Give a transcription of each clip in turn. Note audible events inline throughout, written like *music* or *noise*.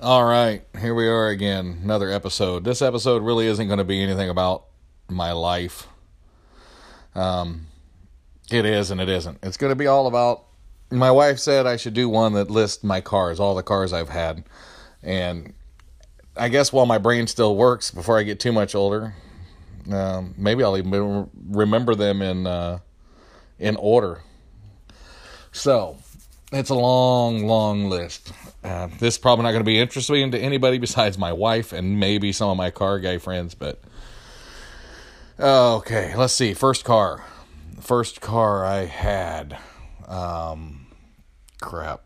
All right, here we are again, another episode. This episode really isn't going to be anything about my life. Um, it is and it isn't. It's going to be all about. My wife said I should do one that lists my cars, all the cars I've had, and I guess while my brain still works, before I get too much older, um, maybe I'll even remember them in uh, in order. So it's a long, long list. Uh, this is probably not going to be interesting to anybody besides my wife and maybe some of my car guy friends. But okay, let's see. First car, first car I had. Um, crap.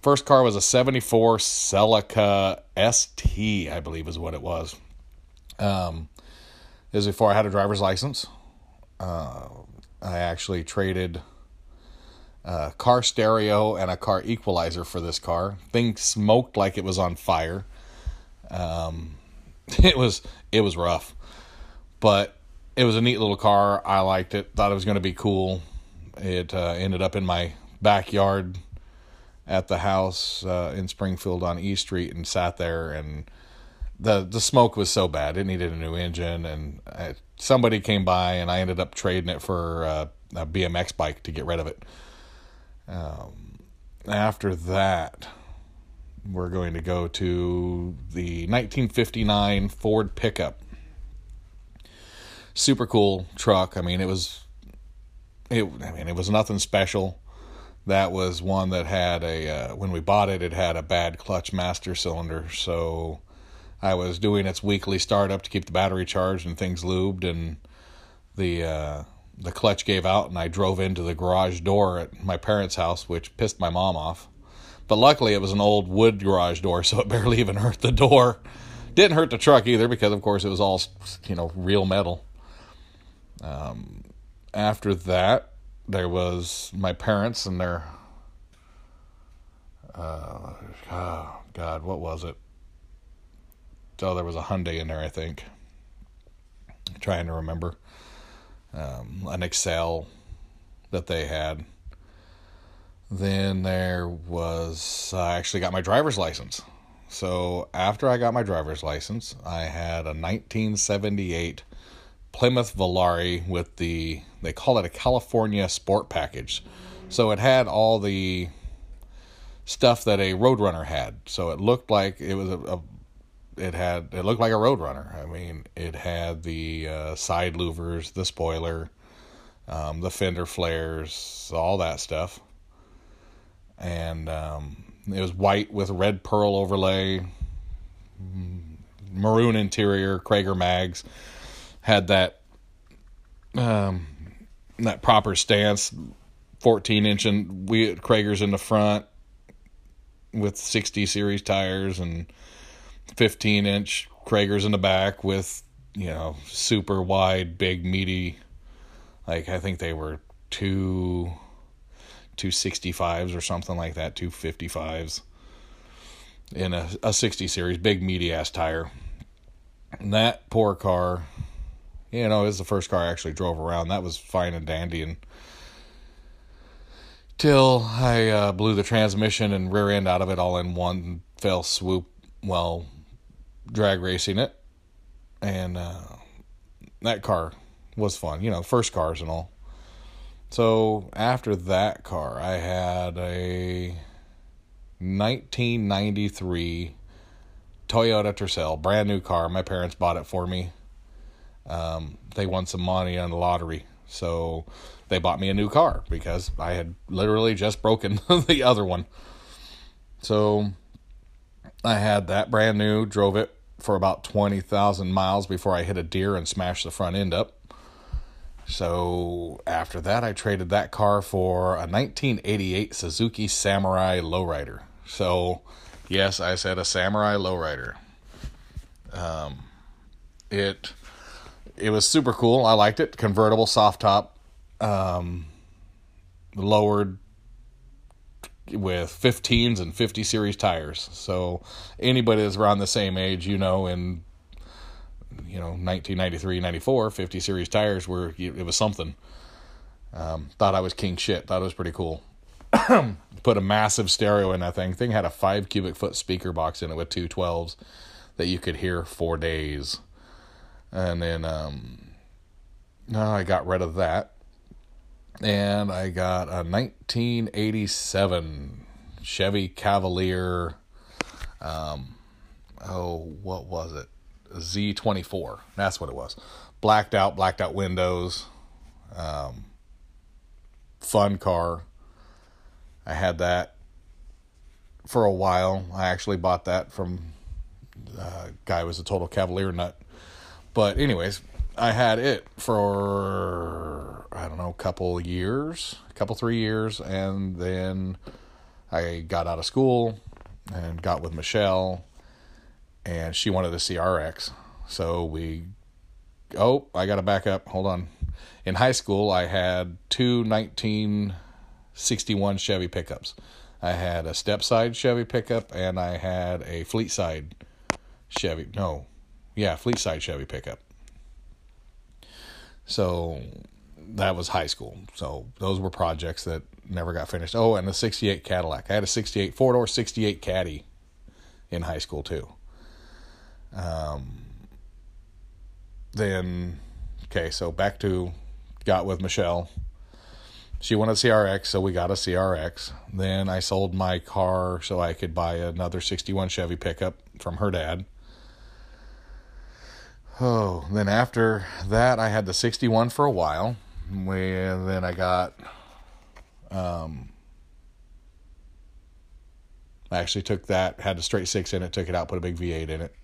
First car was a '74 Celica ST, I believe is what it was. Um, this before I had a driver's license. Uh, I actually traded a car stereo and a car equalizer for this car. Thing smoked like it was on fire. Um, *laughs* it was it was rough, but it was a neat little car. I liked it. Thought it was going to be cool. It uh, ended up in my backyard at the house uh, in Springfield on E Street and sat there and the the smoke was so bad it needed a new engine and I, somebody came by and I ended up trading it for uh, a BMX bike to get rid of it. Um, after that, we're going to go to the 1959 Ford pickup. Super cool truck. I mean, it was it. I mean, it was nothing special. That was one that had a uh, when we bought it, it had a bad clutch master cylinder, so I was doing its weekly startup to keep the battery charged and things lubed, and the uh, the clutch gave out, and I drove into the garage door at my parents' house, which pissed my mom off. But luckily, it was an old wood garage door, so it *laughs* barely even hurt the door. Didn't hurt the truck either, because of course it was all you know real metal. Um, after that, there was my parents and their. Uh, oh God, what was it? Oh, there was a Hyundai in there, I think. I'm trying to remember. Um, an Excel that they had. Then there was, I actually got my driver's license. So after I got my driver's license, I had a 1978 Plymouth Volare with the, they call it a California Sport Package. So it had all the stuff that a Roadrunner had. So it looked like it was a, a it had it looked like a Roadrunner. I mean, it had the uh, side louvers, the spoiler, um, the fender flares, all that stuff, and um, it was white with red pearl overlay, maroon interior, Cragar mags, had that um, that proper stance, fourteen inch and we Cragars in the front with sixty series tires and 15 inch Cragars in the back with, you know, super wide, big, meaty, like I think they were two, 265s or something like that, 255s in a, a 60 series, big, meaty ass tire. And that poor car, you know, is the first car I actually drove around. That was fine and dandy and till I uh, blew the transmission and rear end out of it all in one fell swoop while drag racing it, and uh, that car was fun. You know, first cars and all. So after that car, I had a 1993 Toyota Tercel, brand new car. My parents bought it for me. Um, they won some money on the lottery, so they bought me a new car because I had literally just broken *laughs* the other one. So I had that brand new, drove it for about 20,000 miles before I hit a deer and smashed the front end up. So after that, I traded that car for a 1988 Suzuki Samurai Lowrider. So, yes, I said a Samurai Lowrider. Um, it it was super cool. I liked it. Convertible, soft top, um, lowered with 15s and 50 series tires. So anybody that's around the same age, you know, in you know 1993 94 50 series tires were it was something. Um, thought i was king shit. Thought it was pretty cool. *clears throat* Put a massive stereo in that thing. Thing had a five cubic foot speaker box in it with two 12s that you could hear for days. And then um no i got rid of that and i got a 1987 chevy cavalier um oh what was it Z24. That's what it was. Blacked out, blacked out windows. Um, fun car. I had that for a while. I actually bought that from a uh, guy was a total Cavalier nut. But anyways, I had it for I don't know, a couple years, a couple three years, and then I got out of school and got with Michelle and she wanted a CRX. So we, oh, I got to back up. Hold on. In high school, I had two 1961 Chevy pickups. I had a step side Chevy pickup and I had a fleet side Chevy. No, yeah, fleet side Chevy pickup. So that was high school. So those were projects that never got finished. Oh, and the 68 Cadillac. I had a 68 four door 68 Caddy in high school too. Um, then, okay, so back to got with Michelle. She wanted a CRX, so we got a CRX. Then I sold my car so I could buy another 61 Chevy pickup from her dad. Oh, then after that, I had the 61 for a while. And then I got, um, I actually took that, had a straight six in it, took it out, put a big V8 in it.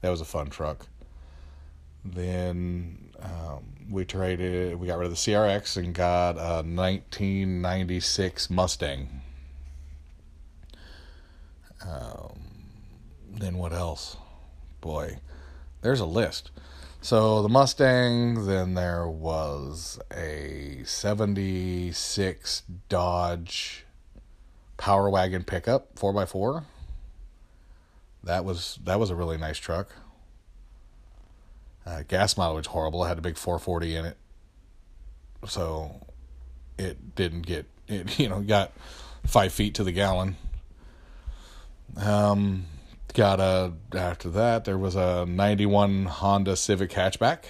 That was a fun truck. Then um, we traded, we got rid of the CRX and got a 1996 Mustang. Um, then what else? Boy, there's a list. So the Mustang, then there was a 76 Dodge Power Wagon pickup, 4x4 that was that was a really nice truck. Uh, gas mileage horrible. It had a big 440 in it, so it didn't get it. *laughs* You know, got five feet to the gallon. Um, got a after that there was a 91 Honda Civic hatchback.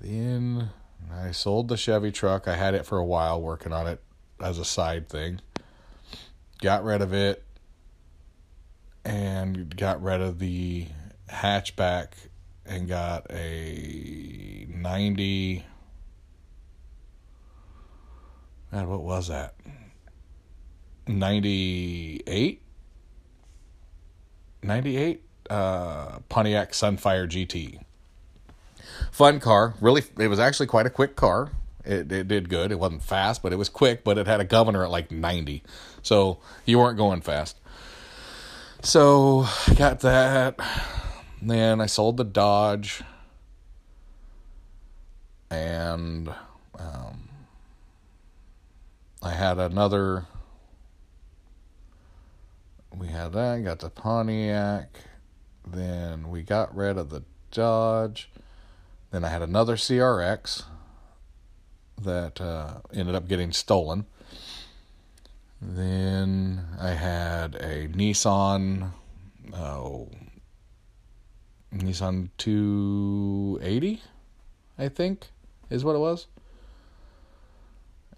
Then I sold the Chevy truck. I had it for a while working on it as a side thing. Got rid of it and got rid of the hatchback and got a 90 God, what was that? 98 98 uh, Pontiac Sunfire GT. Fun car, really it was actually quite a quick car. It, it did good. It wasn't fast, but it was quick, but it had a governor at like 90. So you weren't going fast. So I got that. Then I sold the Dodge, and um, I had another. We had that. Got the Pontiac. Then we got rid of the Dodge. Then I had another CRX that uh, ended up getting stolen. Then I had a Nissan, oh, Nissan 280, I think is what it was.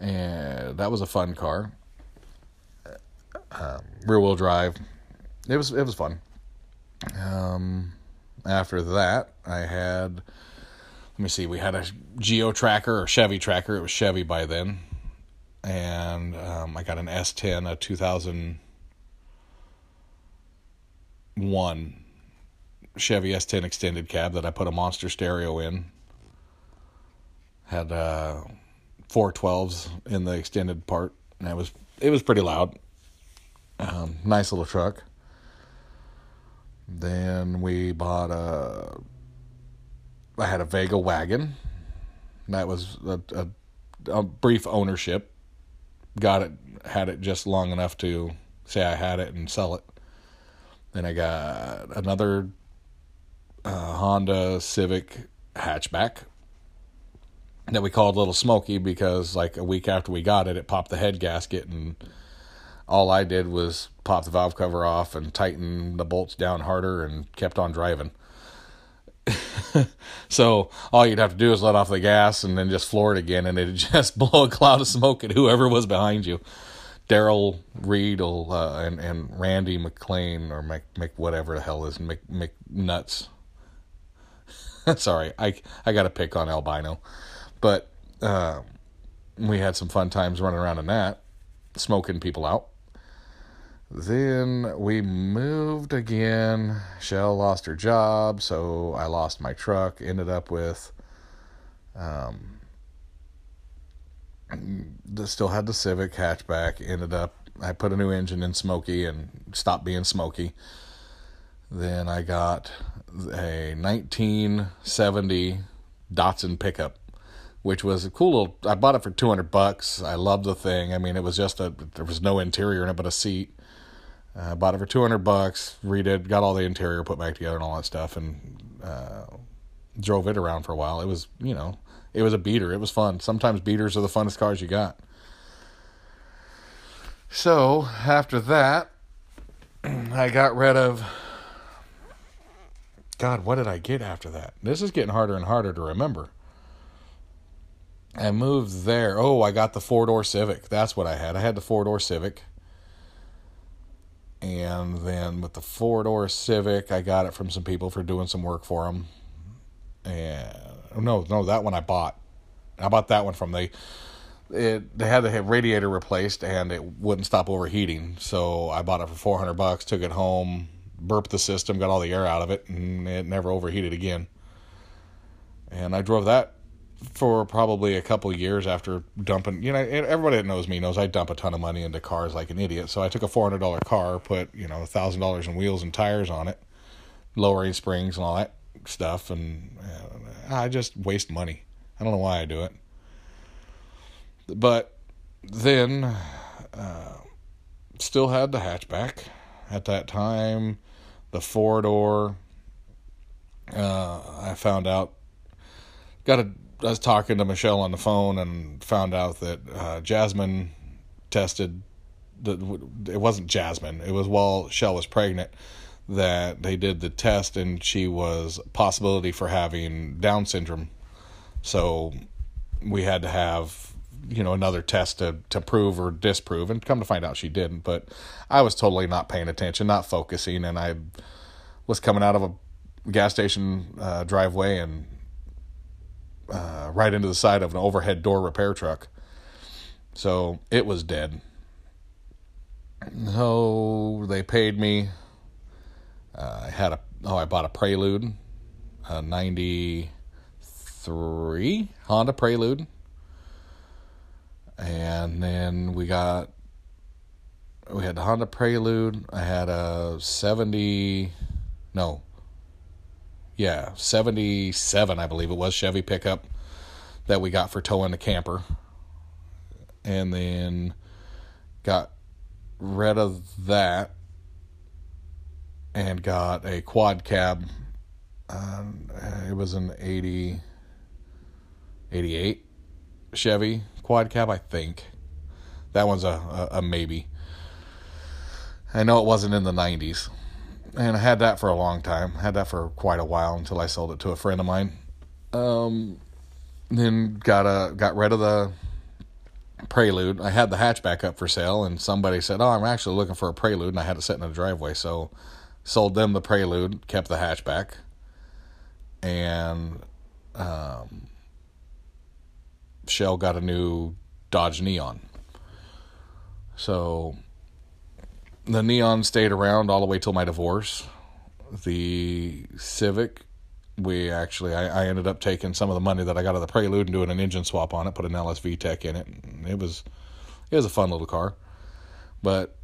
And that was a fun car. Um, rear wheel drive. It was it was fun. Um, after that, I had. Let me see. We had a Geo Tracker or Chevy Tracker. It was Chevy by then and um, I got an S10, a 2001 Chevy S10 extended cab that I put a monster stereo in. Had uh, 412s in the extended part, and it was it was pretty loud. Um, nice little truck. Then we bought a. I had a Vega wagon. That was a, a, a brief ownership got it, had it just long enough to say I had it and sell it. Then I got another uh, Honda Civic hatchback that we called Little Smoky because, like, a week after we got it, it popped the head gasket, and all I did was pop the valve cover off and tighten the bolts down harder and kept on driving. *laughs* so all you'd have to do is let off the gas and then just floor it again, and it'd *laughs* just blow a cloud of smoke at whoever was behind you. Daryl Reed uh, and and Randy McLean or Mc, Mc whatever the hell is Mc McNuts. *laughs* Sorry, I I got to pick on albino, but uh, we had some fun times running around in that, smoking people out. Then we moved again. Shell lost her job, so I lost my truck. Ended up with, um, still had the Civic hatchback. Ended up, I put a new engine in Smoky and stopped being Smoky. Then I got a 1970 Datsun pickup, which was a cool little. I bought it for 200 bucks. I loved the thing. I mean, it was just a. There was no interior in it but a seat uh, bought it for 200 bucks, redid, got all the interior put back together and all that stuff, and uh, drove it around for a while. It was, you know, it was a beater. It was fun. Sometimes beaters are the funnest cars you got. So after that, *clears throat* I got rid of. God, what did I get after that? This is getting harder and harder to remember. I moved there. Oh, I got the four door Civic. That's what I had. I had the four door Civic and then with the four door Civic, I got it from some people for doing some work for them. And no, no, that one I bought. I bought that one from they. It they had the radiator replaced and it wouldn't stop overheating, so I bought it for four hundred bucks. Took it home, burped the system, got all the air out of it, and it never overheated again. And I drove that for probably a couple years after dumping. You know, everybody that knows me knows I dump a ton of money into cars like an idiot. So I took a four hundred dollar car, put you know thousand dollars in wheels and tires on it, lowering springs and all that stuff, and uh, I just waste money. I don't know why I do it, but then uh, still had the hatchback at that time, the four door. Uh, I found out got a I was talking to Michelle on the phone and found out that uh, Jasmine tested it wasn't Jasmine. It was while Shell was pregnant that they did the test and she was possibility for having Down syndrome. So we had to have you know another test to to prove or disprove and come to find out she didn't but i was totally not paying attention not focusing and i was coming out of a gas station uh, driveway and uh, right into the side of an overhead door repair truck. So it was dead. So they paid me. Uh, I had a oh I bought a Prelude, a '93 Honda Prelude, and then we got we had the Honda Prelude. I had a '70 no yeah, 77, I believe it was, Chevy pickup that we got for towing the camper. And then got rid of that and got a quad cab. Um, it was an 80, 88 Chevy quad cab, I think. That one's a, a, a maybe. I know it wasn't in the 90s and I had that for a long time. Had that for quite a while until I sold it to a friend of mine. Um, then got a got rid of the Prelude. I had the hatchback up for sale, and somebody said, "Oh, I'm actually looking for a Prelude," and I had it sitting in the driveway. So, sold them the Prelude, kept the hatchback, and um, Shell got a new Dodge Neon. So the neon stayed around all the way till my divorce. The Civic, we actually, I, I, ended up taking some of the money that I got out of the Prelude and doing an engine swap on it, put an LS VTEC in it. It was, it was a fun little car, but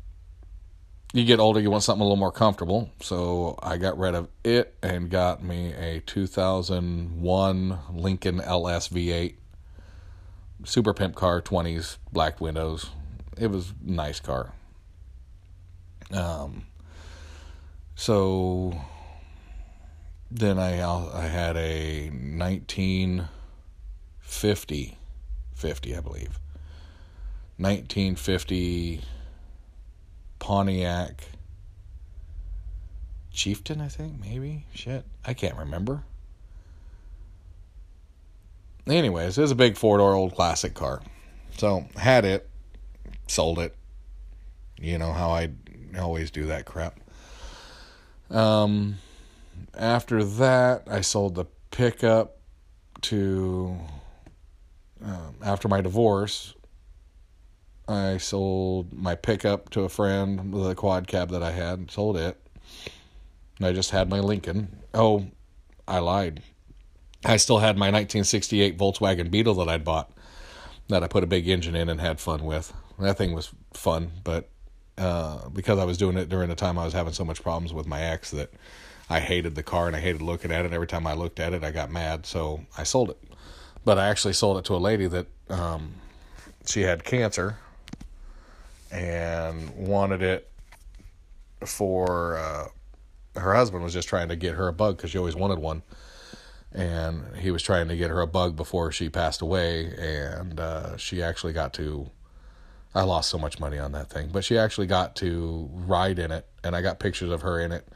you get older, you want something a little more comfortable. So I got rid of it and got me a 2001 Lincoln LS V8, super pimp car, 20s, black windows. It was nice car. Um, So then I I had a 1950 50 I believe. 1950 Pontiac Chieftain I think maybe? Shit. I can't remember. Anyways it was a big four door old classic car. So had it. Sold it. You know how I always do that crap um after that, I sold the pickup to. Um, after my divorce, I sold my pickup to a friend the quad cab that I had, sold it. And I just had my Lincoln. Oh, I lied. I still had my 1968 Volkswagen Beetle that I'd bought, that I put a big engine in and had fun with. That thing was fun, but uh, because I was doing it during the time I was having so much problems with my ex that I hated the car and I hated looking at it. Every time I looked at it, I got mad, so I sold it. But I actually sold it to a lady that um, she had cancer and wanted it for uh, her husband was just trying to get her a bug because she always wanted one and he was trying to get her a bug before she passed away and uh, she actually got to i lost so much money on that thing but she actually got to ride in it and i got pictures of her in it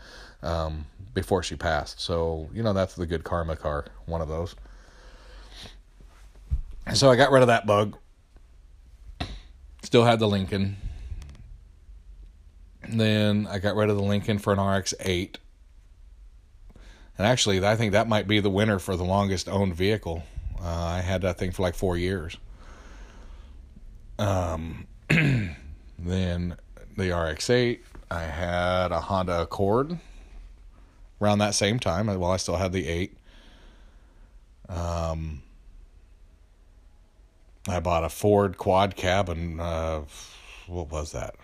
um, before she passed. So, you know, that's the good karma car, one of those. So I got rid of that bug. Still had the Lincoln. Then I got rid of the Lincoln for an RX 8. And actually, I think that might be the winner for the longest owned vehicle. Uh, I had that thing for like four years. Um, *clears throat* then the RX 8, I had a Honda Accord around that same time while I still had the 8. Um, I bought a Ford quad cab and uh, what was that?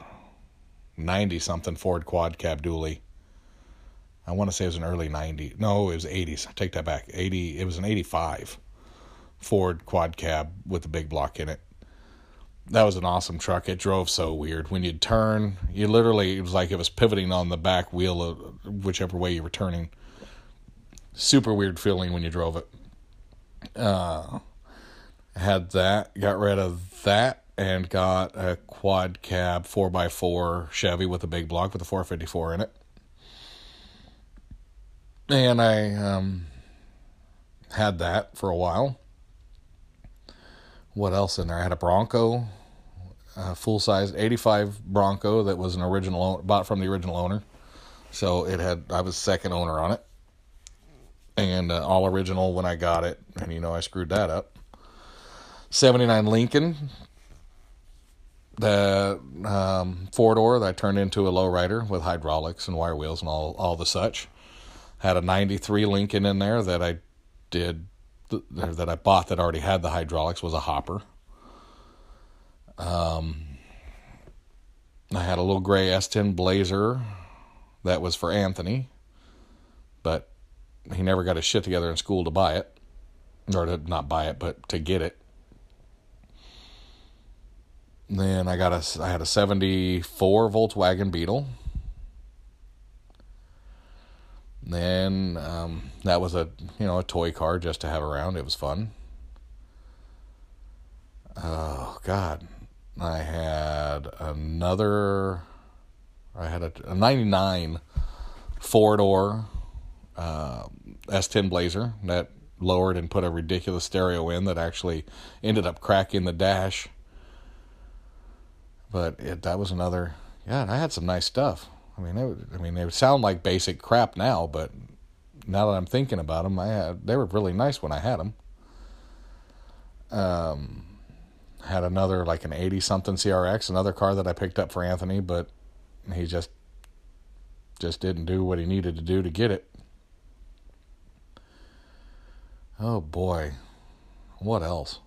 90 something Ford quad cab dually. I want to say it was an early 90. No, it was 80s. I take that back. 80 it was an 85 Ford quad cab with a big block in it that was an awesome truck. It drove so weird. When you'd turn, you literally, it was like it was pivoting on the back wheel of whichever way you were turning. Super weird feeling when you drove it. Uh, had that, got rid of that, and got a quad cab 4x4 Chevy with a big block with a 454 in it. And I um, had that for a while. What else in there? I had a Bronco full size 85 Bronco that was an original bought from the original owner. So it had I was second owner on it, and uh, all original when I got it, and you know I screwed that up. 79 Lincoln, the um, four door that I turned into a lowrider with hydraulics and wire wheels and all all the such. Had a 93 Lincoln in there that I did that I bought that already had the hydraulics was a hopper. Um, I had a little gray S10 Blazer that was for Anthony, but he never got his shit together in school to buy it, or to not buy it, but to get it. Then I got a I had a 74 Volkswagen Beetle. Then um, that was a you know a toy car just to have around. It was fun. Oh God, I had another. I had a, a '99 four door uh, S10 Blazer that lowered and put a ridiculous stereo in that actually ended up cracking the dash. But it, that was another. Yeah, and I had some nice stuff. I mean, it, I mean, they would sound like basic crap now, but now that I'm thinking about them, I had they were really nice when I had them. Um, had another like an 80 something CRX, another car that I picked up for Anthony, but he just just didn't do what he needed to do to get it. Oh boy. What else?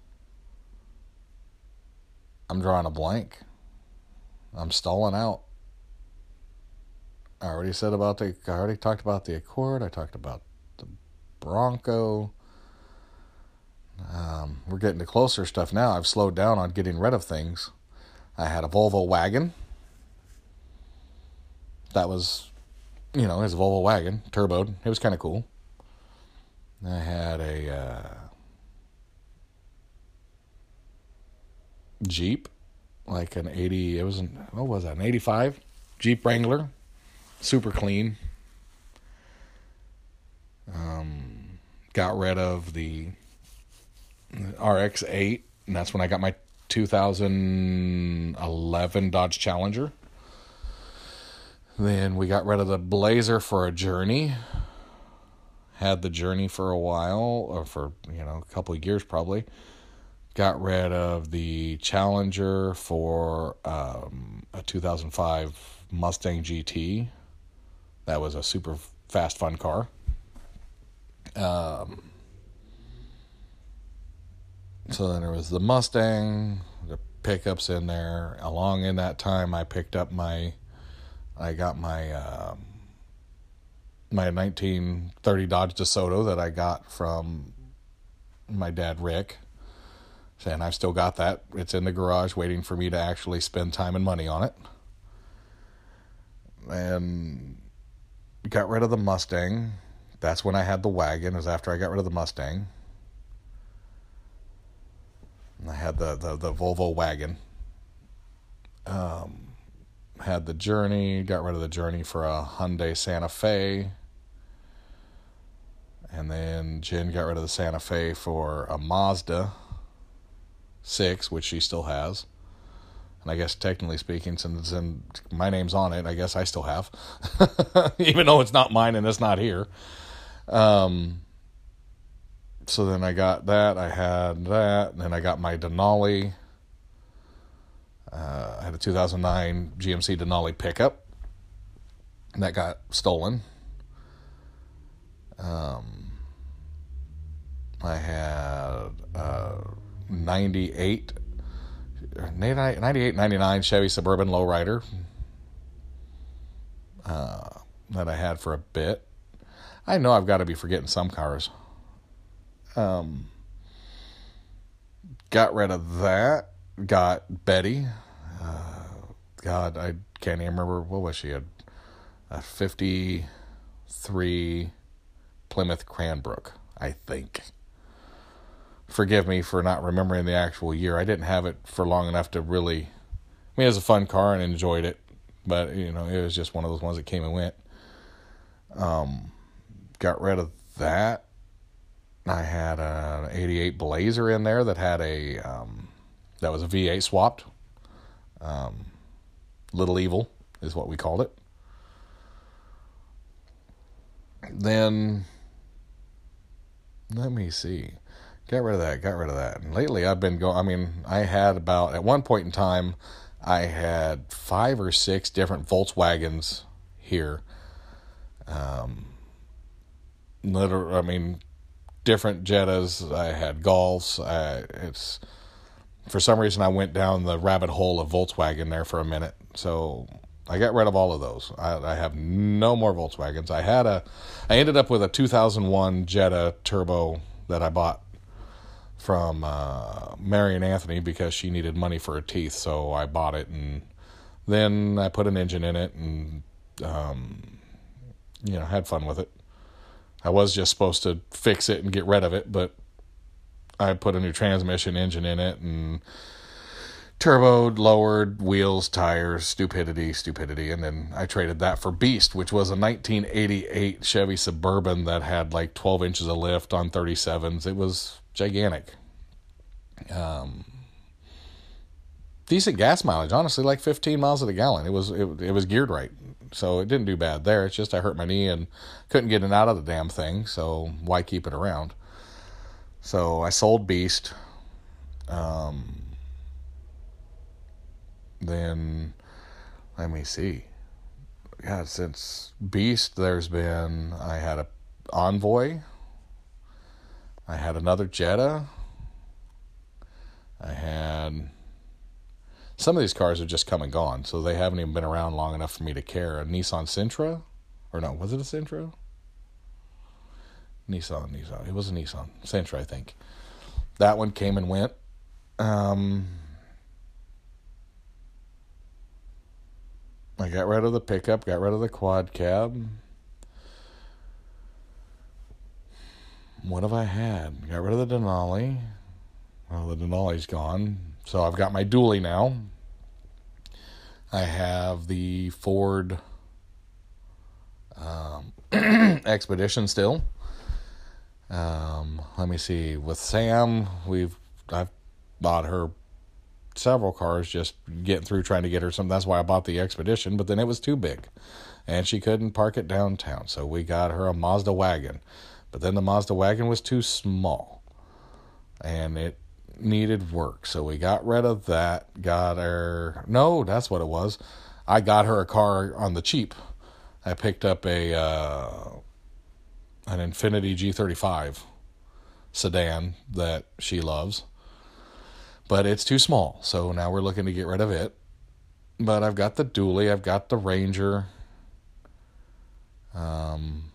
I'm drawing a blank. I'm stalling out. I already said about the I already talked about the Accord, I talked about the Bronco. Um, we're getting to closer stuff now. I've slowed down on getting rid of things. I had a Volvo wagon. That was you know, his Volvo wagon, turboed. It was kind of cool. I had a uh, Jeep, like an 80, it was an, what was that, an 85 Jeep Wrangler, super clean. Um, got rid of the RX 8, and that's when I got my 2011 Dodge Challenger. Then we got rid of the Blazer for a Journey. Had the Journey for a while, or for, you know, a couple of years probably. Got rid of the Challenger for um, a 2005 Mustang GT. That was a super fast, fun car. Um, so then there was the Mustang, the pickups in there. Along in that time, I picked up my I got my uh, my 1930 Dodge DeSoto that I got from my dad Rick, and I've still got that. It's in the garage waiting for me to actually spend time and money on it. And got rid of the Mustang. That's when I had the wagon. It was after I got rid of the Mustang. I had the, the, the Volvo wagon. Um, had the Journey, got rid of the Journey for a Hyundai Santa Fe. And then Jen got rid of the Santa Fe for a Mazda 6, which she still has. And I guess technically speaking, since in, my name's on it, I guess I still have. *laughs* Even though it's not mine and it's not here. Um, so then I got that. I had that. And then I got my Denali uh, I had a 2009 GMC Denali pickup and that got stolen. Um, I had uh, 98, 98, 99 Chevy Suburban Lowrider uh, that I had for a bit. I know I've got to be forgetting some cars. Um, got rid of that. Got Betty, God, I can't even remember what was she a, a fifty three Plymouth Cranbrook, I think. Forgive me for not remembering the actual year. I didn't have it for long enough to really. I mean, it was a fun car and enjoyed it, but you know, it was just one of those ones that came and went. Um, got rid of that. I had an '88 Blazer in there that had a um, that was a V8 swapped. Um, Little Evil is what we called it. Then, let me see. Got rid of that, got rid of that. And lately I've been going, I mean, I had about, at one point in time, I had five or six different Volkswagens here. Um, literally, I mean, different Jettas. I had Golfs. I, it's, for some reason, I went down the rabbit hole of Volkswagen there for a minute. So I got rid of all of those. I, I, have no more Volkswagens. I had a, I ended up with a 2001 Jetta Turbo that I bought from uh, Marion Anthony because she needed money for her teeth. So I bought it, and then I put an engine in it, and um, you know had fun with it. I was just supposed to fix it and get rid of it, but I put a new transmission engine in it and turboed, lowered, wheels, tires, stupidity, stupidity. And then I traded that for Beast, which was a 1988 Chevy Suburban that had like 12 inches of lift on 37s. It was gigantic. Um, decent gas mileage, honestly, like 15 miles to the gallon. It was it, it was geared right, so it didn't do bad there. It's just I hurt my knee and couldn't get it out of the damn thing. So why keep it around? So I sold Beast. Um, then let me see. Yeah, since Beast, there's been I had a Envoy. I had another Jetta. I had some of these cars have just come and gone, so they haven't even been around long enough for me to care. A Nissan Sentra, or no, was it a Sentra? Nissan, Nissan. It was a Nissan Sentra, I think. That one came and went. Um, I got rid of the pickup, got rid of the quad cab. What have I had? Got rid of the Denali. Well, the Denali's gone. So I've got my dually now. I have the Ford um, *clears throat* Expedition still. Um, let me see. With Sam, we've I've bought her several cars just getting through trying to get her some. That's why I bought the Expedition, but then it was too big, and she couldn't park it downtown. So we got her a Mazda wagon, but then the Mazda wagon was too small, and it needed work. So we got rid of that. Got her. No, that's what it was. I got her a car on the cheap. I picked up a uh, an Infiniti G35 sedan that she loves but it's too small. So now we're looking to get rid of it. But I've got the dually, I've got the Ranger. Um,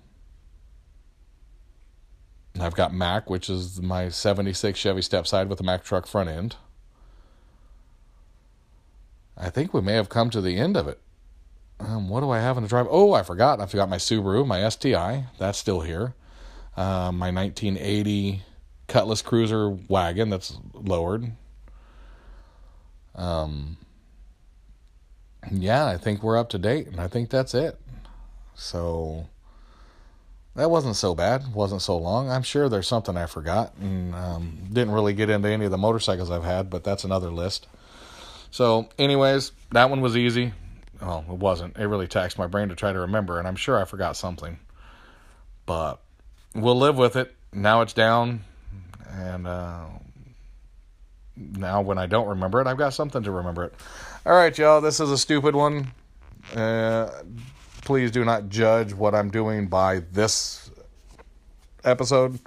I've got Mack, which is my 76 Chevy stepside with a Mack truck front end. I think we may have come to the end of it. Um, what do I have in the drive? Oh, I forgot. I forgot my Subaru, my STI. That's still here. Uh, my 1980 Cutlass Cruiser wagon that's lowered. Um, yeah, I think we're up to date, and I think that's it. So that wasn't so bad, wasn't so long. I'm sure there's something I forgot, and um, didn't really get into any of the motorcycles I've had, but that's another list. So, anyways, that one was easy. Well, it wasn't. It really taxed my brain to try to remember, and I'm sure I forgot something. But we'll live with it. Now it's down, and uh, now when I don't remember it, I've got something to remember it. All right, y'all, this is a stupid one. Uh, please do not judge what I'm doing by this episode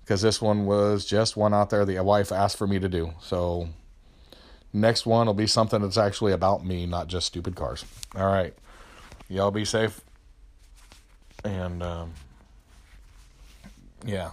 because this one was just one out there the wife asked for me to do. So next one will be something that's actually about me, not just stupid cars. All right. Y'all be safe. And um, yeah.